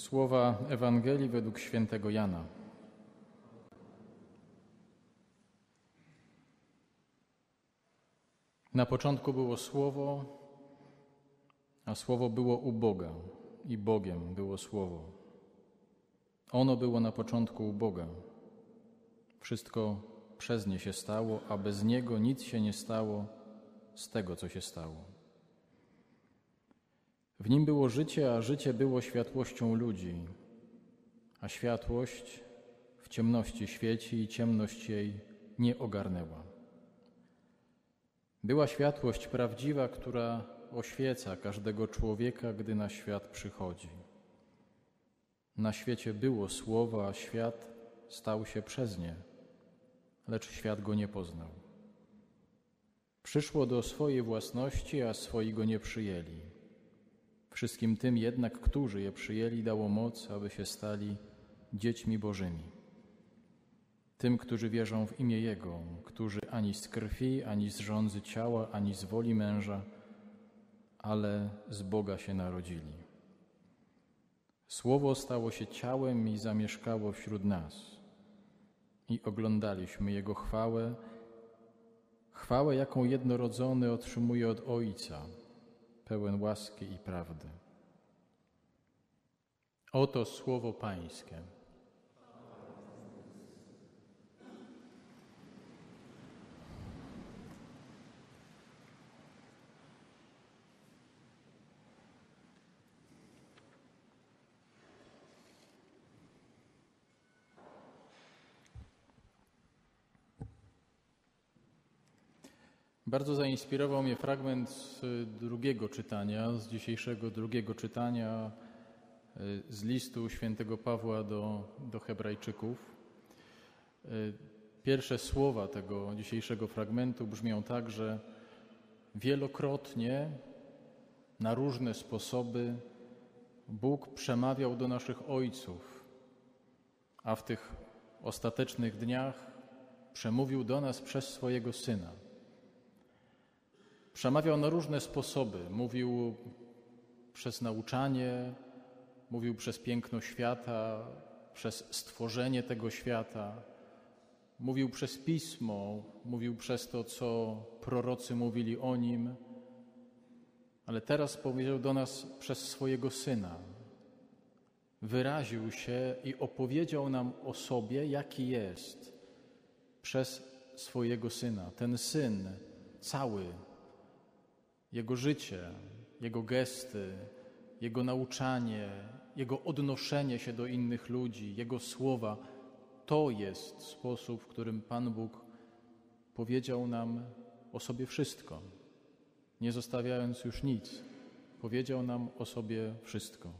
Słowa Ewangelii według świętego Jana. Na początku było Słowo, a Słowo było u Boga i Bogiem było Słowo. Ono było na początku u Boga. Wszystko przez nie się stało, a bez Niego nic się nie stało z tego, co się stało. W nim było życie, a życie było światłością ludzi, a światłość w ciemności świeci i ciemność jej nie ogarnęła. Była światłość prawdziwa, która oświeca każdego człowieka, gdy na świat przychodzi. Na świecie było słowo, a świat stał się przez nie, lecz świat go nie poznał. Przyszło do swojej własności, a swoi go nie przyjęli. Wszystkim tym jednak, którzy je przyjęli, dało moc, aby się stali dziećmi Bożymi. Tym, którzy wierzą w imię Jego, którzy ani z krwi, ani z rządzy ciała, ani z woli męża, ale z Boga się narodzili. Słowo stało się ciałem i zamieszkało wśród nas. I oglądaliśmy Jego chwałę, chwałę, jaką jednorodzony otrzymuje od Ojca – pełen łaski i prawdy. Oto słowo Pańskie. Bardzo zainspirował mnie fragment z drugiego czytania, z dzisiejszego drugiego czytania y, z listu świętego Pawła do, do Hebrajczyków. Y, pierwsze słowa tego dzisiejszego fragmentu brzmią tak, że wielokrotnie na różne sposoby Bóg przemawiał do naszych ojców, a w tych ostatecznych dniach przemówił do nas przez swojego Syna. Przemawiał na różne sposoby. Mówił przez nauczanie, mówił przez piękno świata, przez stworzenie tego świata, mówił przez pismo, mówił przez to, co prorocy mówili o nim, ale teraz powiedział do nas przez swojego syna. Wyraził się i opowiedział nam o sobie, jaki jest, przez swojego syna. Ten syn cały jego życie, Jego gesty, Jego nauczanie, Jego odnoszenie się do innych ludzi, Jego słowa, to jest sposób, w którym Pan Bóg powiedział nam o sobie wszystko, nie zostawiając już nic. Powiedział nam o sobie wszystko.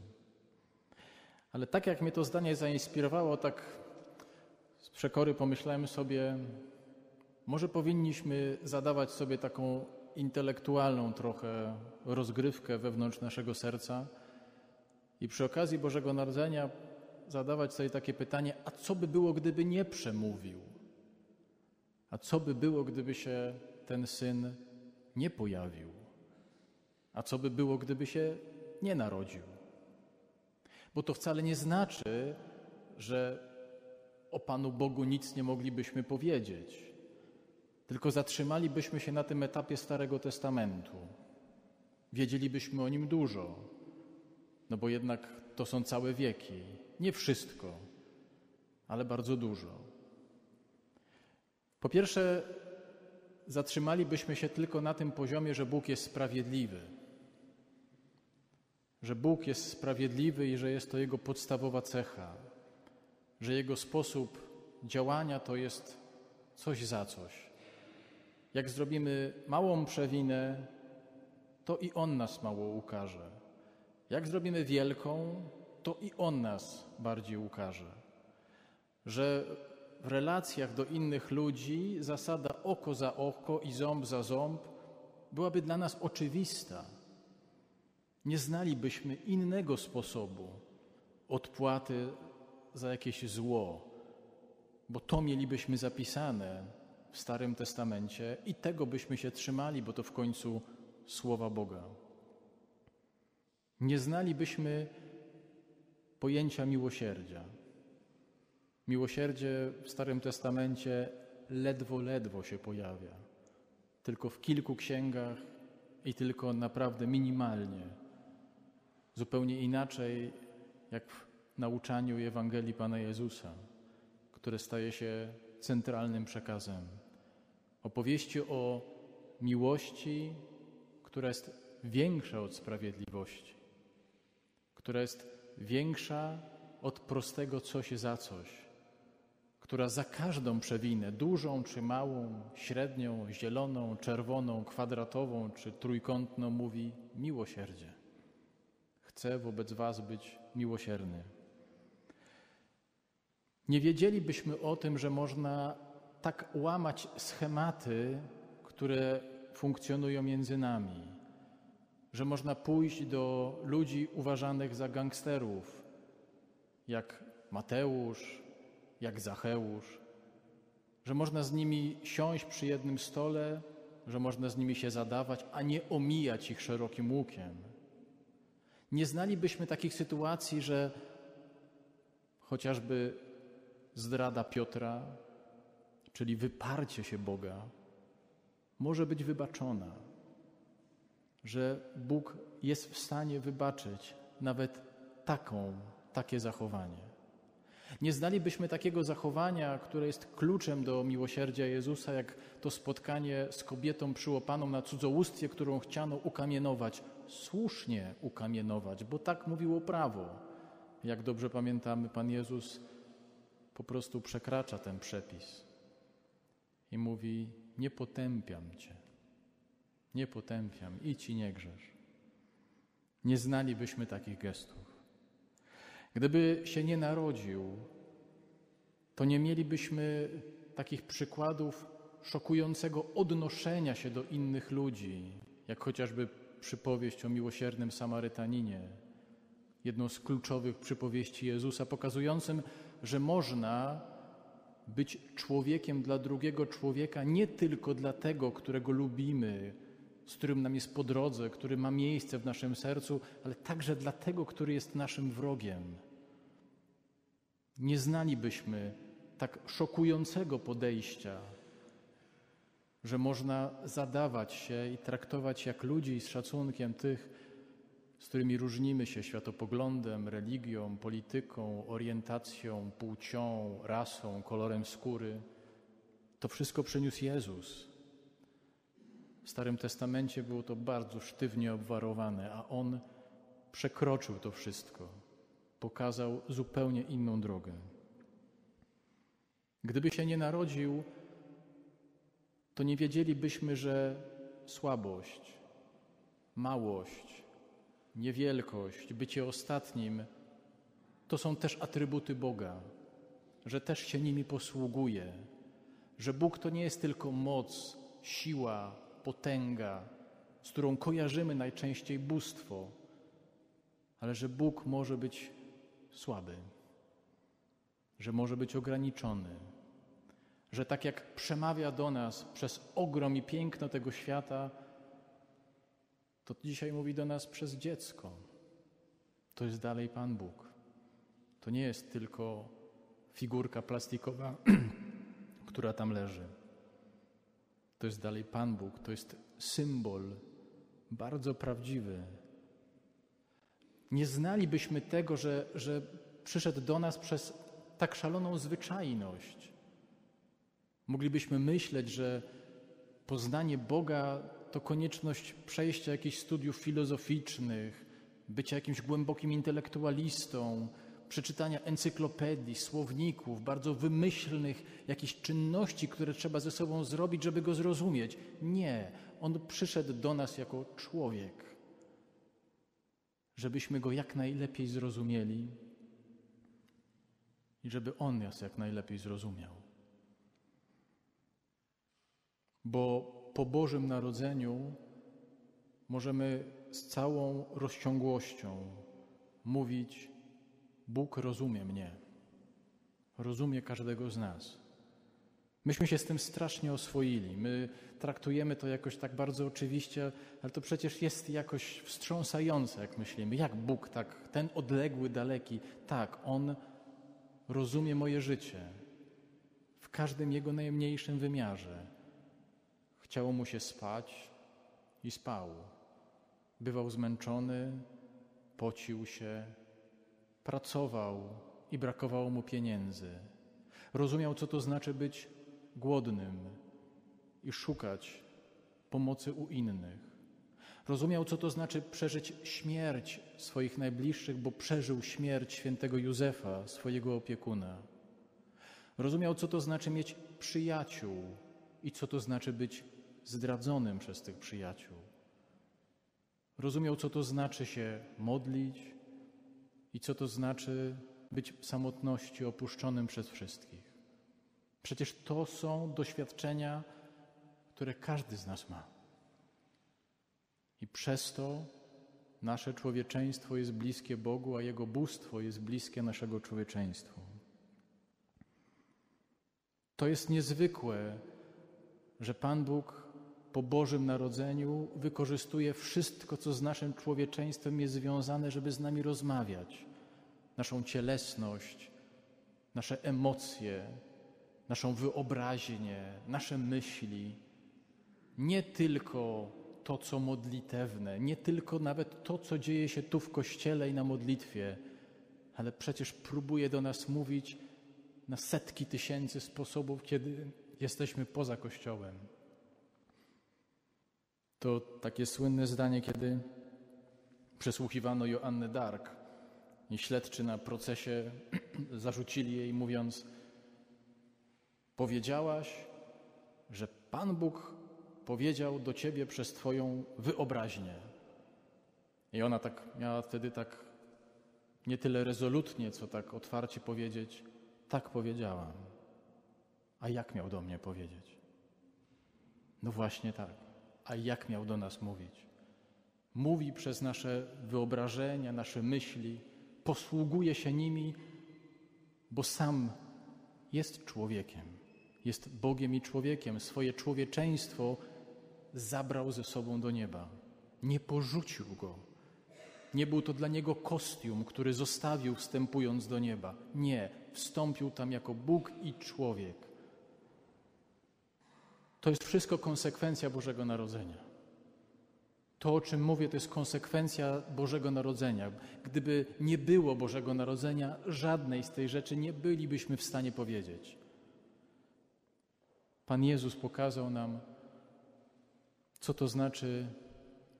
Ale tak jak mnie to zdanie zainspirowało, tak z przekory pomyślałem sobie, może powinniśmy zadawać sobie taką intelektualną trochę rozgrywkę wewnątrz naszego serca i przy okazji Bożego Narodzenia zadawać sobie takie pytanie, a co by było, gdyby nie przemówił? A co by było, gdyby się ten syn nie pojawił? A co by było, gdyby się nie narodził? Bo to wcale nie znaczy, że o Panu Bogu nic nie moglibyśmy powiedzieć tylko zatrzymalibyśmy się na tym etapie Starego Testamentu. Wiedzielibyśmy o nim dużo, no bo jednak to są całe wieki. Nie wszystko, ale bardzo dużo. Po pierwsze, zatrzymalibyśmy się tylko na tym poziomie, że Bóg jest sprawiedliwy. Że Bóg jest sprawiedliwy i że jest to Jego podstawowa cecha. Że Jego sposób działania to jest coś za coś. Jak zrobimy małą przewinę, to i On nas mało ukaże. Jak zrobimy wielką, to i On nas bardziej ukaże. Że w relacjach do innych ludzi zasada oko za oko i ząb za ząb byłaby dla nas oczywista. Nie znalibyśmy innego sposobu odpłaty za jakieś zło, bo to mielibyśmy zapisane w Starym Testamencie i tego byśmy się trzymali, bo to w końcu słowa Boga. Nie znalibyśmy pojęcia miłosierdzia. Miłosierdzie w Starym Testamencie ledwo, ledwo się pojawia. Tylko w kilku księgach i tylko naprawdę minimalnie. Zupełnie inaczej jak w nauczaniu Ewangelii Pana Jezusa, które staje się centralnym przekazem. Opowieści o miłości, która jest większa od sprawiedliwości, która jest większa od prostego coś za coś, która za każdą przewinę, dużą czy małą, średnią, zieloną, czerwoną, kwadratową czy trójkątną, mówi miłosierdzie. Chcę wobec Was być miłosierny. Nie wiedzielibyśmy o tym, że można tak łamać schematy, które funkcjonują między nami, że można pójść do ludzi uważanych za gangsterów, jak Mateusz, jak Zacheusz, że można z nimi siąść przy jednym stole, że można z nimi się zadawać, a nie omijać ich szerokim łukiem. Nie znalibyśmy takich sytuacji, że chociażby zdrada Piotra, czyli wyparcie się Boga, może być wybaczona, że Bóg jest w stanie wybaczyć nawet taką, takie zachowanie. Nie znalibyśmy takiego zachowania, które jest kluczem do miłosierdzia Jezusa, jak to spotkanie z kobietą przyłopaną na cudzołóstwie, którą chciano ukamienować, słusznie ukamienować, bo tak mówiło prawo. Jak dobrze pamiętamy, Pan Jezus po prostu przekracza ten przepis i mówi: Nie potępiam cię, nie potępiam, idź i nie grzesz. Nie znalibyśmy takich gestów. Gdyby się nie narodził, to nie mielibyśmy takich przykładów szokującego odnoszenia się do innych ludzi, jak chociażby przypowieść o miłosiernym Samarytaninie, jedną z kluczowych przypowieści Jezusa, pokazującym, że można być człowiekiem dla drugiego człowieka nie tylko dla tego, którego lubimy, z którym nam jest po drodze, który ma miejsce w naszym sercu, ale także dla tego, który jest naszym wrogiem. Nie znalibyśmy tak szokującego podejścia, że można zadawać się i traktować jak ludzi z szacunkiem tych, z którymi różnimy się światopoglądem, religią, polityką, orientacją, płcią, rasą, kolorem skóry. To wszystko przyniósł Jezus. W Starym Testamencie było to bardzo sztywnie obwarowane, a On przekroczył to wszystko. Pokazał zupełnie inną drogę. Gdyby się nie narodził, to nie wiedzielibyśmy, że słabość, małość, niewielkość, bycie ostatnim to są też atrybuty Boga, że też się nimi posługuje, że Bóg to nie jest tylko moc, siła, potęga, z którą kojarzymy najczęściej bóstwo, ale że Bóg może być słaby, że może być ograniczony, że tak jak przemawia do nas przez ogrom i piękno tego świata, to dzisiaj mówi do nas przez dziecko. To jest dalej Pan Bóg. To nie jest tylko figurka plastikowa, która tam leży. To jest dalej Pan Bóg, to jest symbol bardzo prawdziwy. Nie znalibyśmy tego, że, że przyszedł do nas przez tak szaloną zwyczajność. Moglibyśmy myśleć, że poznanie Boga to konieczność przejścia jakichś studiów filozoficznych, bycia jakimś głębokim intelektualistą, przeczytania encyklopedii, słowników, bardzo wymyślnych jakichś czynności, które trzeba ze sobą zrobić, żeby go zrozumieć. Nie, on przyszedł do nas jako człowiek, żebyśmy go jak najlepiej zrozumieli i żeby on nas jak najlepiej zrozumiał. Bo po Bożym Narodzeniu możemy z całą rozciągłością mówić: Bóg rozumie mnie, rozumie każdego z nas. Myśmy się z tym strasznie oswoili. My traktujemy to jakoś tak bardzo oczywiście, ale to przecież jest jakoś wstrząsające, jak myślimy. Jak Bóg, tak, ten odległy, daleki, tak, On rozumie moje życie w każdym jego najmniejszym wymiarze. Chciało mu się spać i spał. Bywał zmęczony, pocił się, pracował i brakowało mu pieniędzy. Rozumiał, co to znaczy być głodnym i szukać pomocy u innych. Rozumiał, co to znaczy przeżyć śmierć swoich najbliższych, bo przeżył śmierć świętego Józefa, swojego opiekuna. Rozumiał, co to znaczy mieć przyjaciół i co to znaczy być zdradzonym przez tych przyjaciół. Rozumiał, co to znaczy się modlić i co to znaczy być w samotności opuszczonym przez wszystkich. Przecież to są doświadczenia, które każdy z nas ma. I przez to nasze człowieczeństwo jest bliskie Bogu, a Jego bóstwo jest bliskie naszego człowieczeństwu. To jest niezwykłe, że Pan Bóg po Bożym Narodzeniu wykorzystuje wszystko, co z naszym człowieczeństwem jest związane, żeby z nami rozmawiać. Naszą cielesność, nasze emocje, naszą wyobraźnię, nasze myśli. Nie tylko to, co modlitewne, nie tylko nawet to, co dzieje się tu w kościele i na modlitwie, ale przecież próbuje do nas mówić na setki tysięcy sposobów, kiedy jesteśmy poza kościołem. To takie słynne zdanie, kiedy przesłuchiwano Joannę Dark i śledczy na procesie zarzucili jej, mówiąc: Powiedziałaś, że Pan Bóg powiedział do ciebie przez Twoją wyobraźnię. I ona tak miała wtedy tak nie tyle rezolutnie, co tak otwarcie powiedzieć: Tak powiedziałam. A jak miał do mnie powiedzieć? No właśnie tak. A jak miał do nas mówić? Mówi przez nasze wyobrażenia, nasze myśli, posługuje się nimi, bo sam jest człowiekiem, jest Bogiem i człowiekiem. Swoje człowieczeństwo zabrał ze sobą do nieba. Nie porzucił go. Nie był to dla niego kostium, który zostawił wstępując do nieba. Nie, wstąpił tam jako Bóg i człowiek. To jest wszystko konsekwencja Bożego Narodzenia. To, o czym mówię, to jest konsekwencja Bożego Narodzenia. Gdyby nie było Bożego Narodzenia, żadnej z tej rzeczy nie bylibyśmy w stanie powiedzieć. Pan Jezus pokazał nam, co to znaczy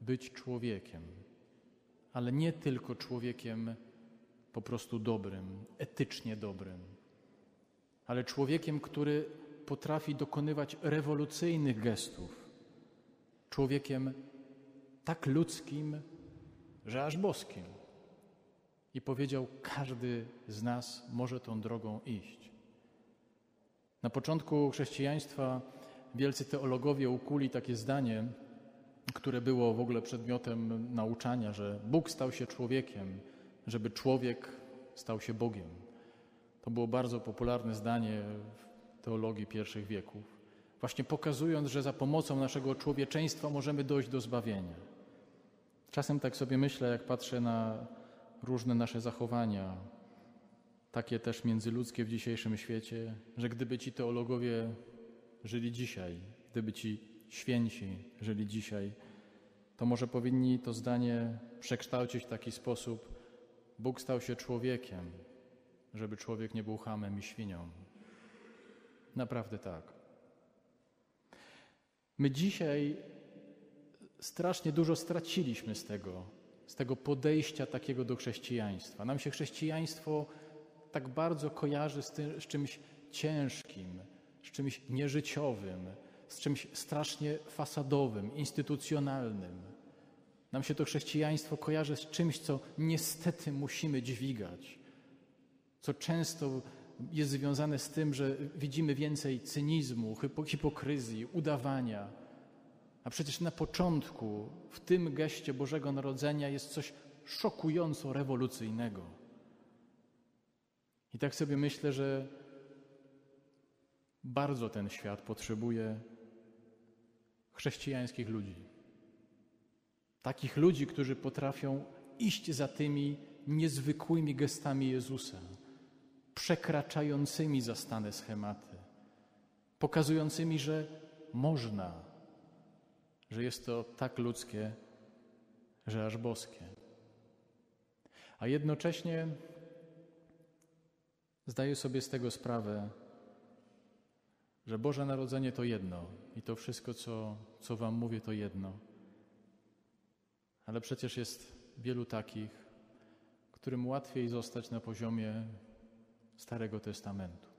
być człowiekiem, ale nie tylko człowiekiem po prostu dobrym, etycznie dobrym, ale człowiekiem, który potrafi dokonywać rewolucyjnych gestów, człowiekiem tak ludzkim, że aż boskim. I powiedział: Każdy z nas może tą drogą iść. Na początku chrześcijaństwa wielcy teologowie ukuli takie zdanie, które było w ogóle przedmiotem nauczania, że Bóg stał się człowiekiem, żeby człowiek stał się Bogiem. To było bardzo popularne zdanie teologii pierwszych wieków, właśnie pokazując, że za pomocą naszego człowieczeństwa możemy dojść do zbawienia. Czasem tak sobie myślę, jak patrzę na różne nasze zachowania, takie też międzyludzkie w dzisiejszym świecie, że gdyby ci teologowie żyli dzisiaj, gdyby ci święci żyli dzisiaj, to może powinni to zdanie przekształcić w taki sposób: Bóg stał się człowiekiem, żeby człowiek nie był hamem i świnią. Naprawdę tak. My dzisiaj strasznie dużo straciliśmy z tego, z tego podejścia takiego do chrześcijaństwa. Nam się chrześcijaństwo tak bardzo kojarzy z, tym, z czymś ciężkim, z czymś nieżyciowym, z czymś strasznie fasadowym, instytucjonalnym. Nam się to chrześcijaństwo kojarzy z czymś, co niestety musimy dźwigać, co często jest związane z tym, że widzimy więcej cynizmu, hipokryzji, udawania. A przecież na początku, w tym geście Bożego Narodzenia, jest coś szokująco rewolucyjnego. I tak sobie myślę, że Bardzo ten świat potrzebuje chrześcijańskich ludzi. Takich ludzi, którzy potrafią iść za tymi niezwykłymi gestami Jezusa, przekraczającymi zastane schematy, pokazującymi, że można, że jest to tak ludzkie, że aż boskie. A jednocześnie zdaję sobie z tego sprawę, że Boże Narodzenie to jedno i to wszystko, co, co Wam mówię, to jedno. Ale przecież jest wielu takich, którym łatwiej zostać na poziomie Starego Testamentu.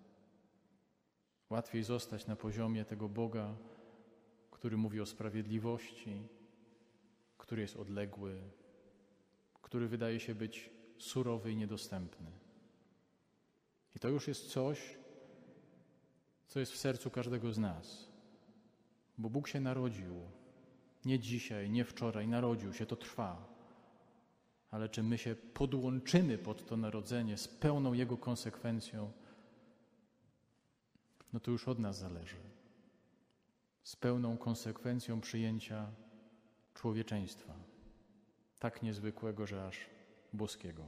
Łatwiej zostać na poziomie tego Boga, który mówi o sprawiedliwości, który jest odległy, który wydaje się być surowy i niedostępny. I to już jest coś, co jest w sercu każdego z nas. Bo Bóg się narodził. Nie dzisiaj, nie wczoraj, narodził się, to trwa. Ale czy my się podłączymy pod to narodzenie z pełną jego konsekwencją, no to już od nas zależy. Z pełną konsekwencją przyjęcia człowieczeństwa, tak niezwykłego, że aż boskiego.